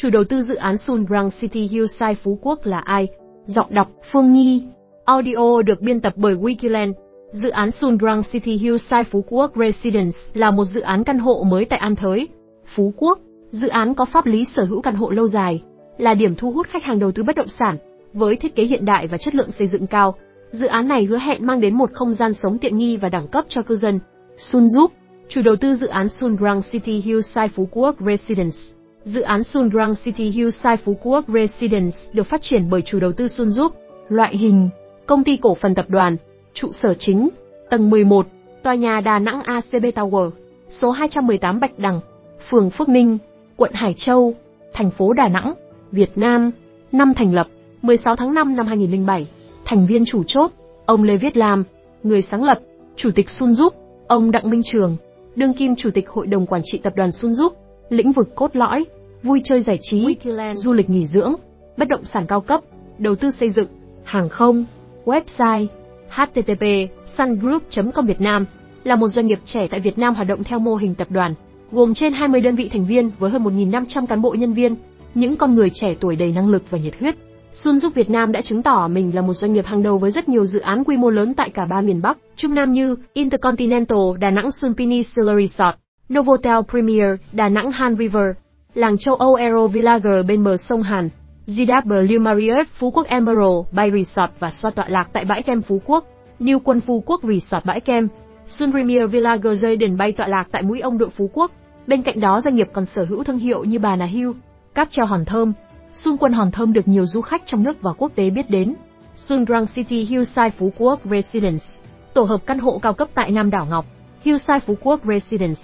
Chủ đầu tư dự án Sun Brang City Hillside Phú Quốc là ai? Giọng đọc Phương Nhi. Audio được biên tập bởi Wikiland. Dự án Sun Brang City Hillside Phú Quốc Residence là một dự án căn hộ mới tại An Thới, Phú Quốc. Dự án có pháp lý sở hữu căn hộ lâu dài, là điểm thu hút khách hàng đầu tư bất động sản, với thiết kế hiện đại và chất lượng xây dựng cao. Dự án này hứa hẹn mang đến một không gian sống tiện nghi và đẳng cấp cho cư dân. Sun giúp, chủ đầu tư dự án Sun Brang City Hillside Phú Quốc Residence Dự án Sun Sungrang City Hillside Phú Quốc Residence được phát triển bởi chủ đầu tư Sun Group, loại hình, công ty cổ phần tập đoàn, trụ sở chính, tầng 11, tòa nhà Đà Nẵng ACB Tower, số 218 Bạch Đằng, phường Phước Ninh, quận Hải Châu, thành phố Đà Nẵng, Việt Nam, năm thành lập, 16 tháng 5 năm 2007, thành viên chủ chốt, ông Lê Viết Lam, người sáng lập, chủ tịch Sun Group, ông Đặng Minh Trường, đương kim chủ tịch hội đồng quản trị tập đoàn Sun Group, lĩnh vực cốt lõi, vui chơi giải trí, du lịch nghỉ dưỡng, bất động sản cao cấp, đầu tư xây dựng, hàng không, website http sungroup.com Việt Nam là một doanh nghiệp trẻ tại Việt Nam hoạt động theo mô hình tập đoàn, gồm trên 20 đơn vị thành viên với hơn 1.500 cán bộ nhân viên, những con người trẻ tuổi đầy năng lực và nhiệt huyết. Sun giúp Việt Nam đã chứng tỏ mình là một doanh nghiệp hàng đầu với rất nhiều dự án quy mô lớn tại cả ba miền Bắc, Trung Nam như Intercontinental Đà Nẵng Sun Peninsula Resort, Novotel Premier Đà Nẵng Han River, làng châu Âu Aero Village bên bờ sông Hàn, GW Marriott Phú Quốc Emerald Bay Resort và xoa tọa lạc tại bãi kem Phú Quốc, New Quân Phú Quốc Resort bãi kem, Sun Premier Village Garden bay tọa lạc tại mũi ông đội Phú Quốc. Bên cạnh đó doanh nghiệp còn sở hữu thương hiệu như Bà Nà Hill, cáp treo hòn thơm. Sun Quân hòn thơm được nhiều du khách trong nước và quốc tế biết đến. Sun Drang City Hillside Phú Quốc Residence, tổ hợp căn hộ cao cấp tại Nam đảo Ngọc. Hillside Phú Quốc Residence,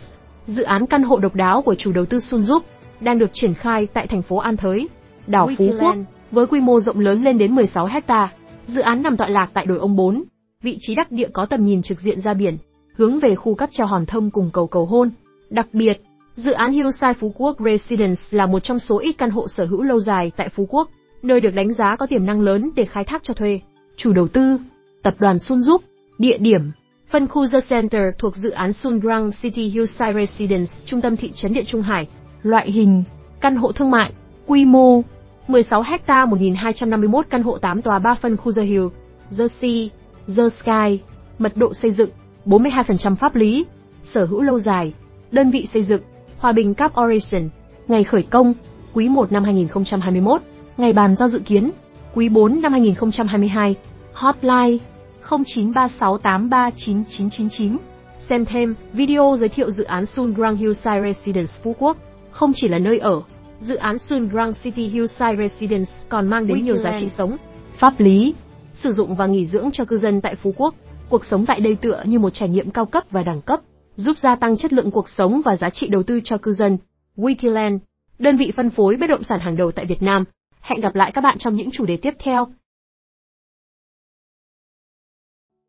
dự án căn hộ độc đáo của chủ đầu tư Sun Giúp đang được triển khai tại thành phố An Thới, đảo Phú Quốc, với quy mô rộng lớn lên đến 16 hecta. Dự án nằm tọa lạc tại đồi ông 4, vị trí đắc địa có tầm nhìn trực diện ra biển, hướng về khu cáp treo hòn thông cùng cầu cầu hôn. Đặc biệt, dự án Hillside Phú Quốc Residence là một trong số ít căn hộ sở hữu lâu dài tại Phú Quốc, nơi được đánh giá có tiềm năng lớn để khai thác cho thuê. Chủ đầu tư, tập đoàn Sun Giúp, địa điểm, phân khu The Center thuộc dự án Sun Sungrang City Hillside Residence, trung tâm thị trấn Điện Trung Hải, Loại hình, căn hộ thương mại, quy mô, 16 hecta 1251 căn hộ 8 tòa 3 phân khu The Hill, The Sea, The Sky, mật độ xây dựng, 42% pháp lý, sở hữu lâu dài, đơn vị xây dựng, Hòa Bình Cap Oration, ngày khởi công, quý 1 năm 2021, ngày bàn giao dự kiến, quý 4 năm 2022, hotline 0936839999. Xem thêm video giới thiệu dự án Sun Grand Hillside Residence Phú Quốc không chỉ là nơi ở, dự án Sun Grand City Hillside Residence còn mang đến nhiều giá trị sống, pháp lý, sử dụng và nghỉ dưỡng cho cư dân tại Phú Quốc. Cuộc sống tại đây tựa như một trải nghiệm cao cấp và đẳng cấp, giúp gia tăng chất lượng cuộc sống và giá trị đầu tư cho cư dân. Wikiland, đơn vị phân phối bất động sản hàng đầu tại Việt Nam. Hẹn gặp lại các bạn trong những chủ đề tiếp theo.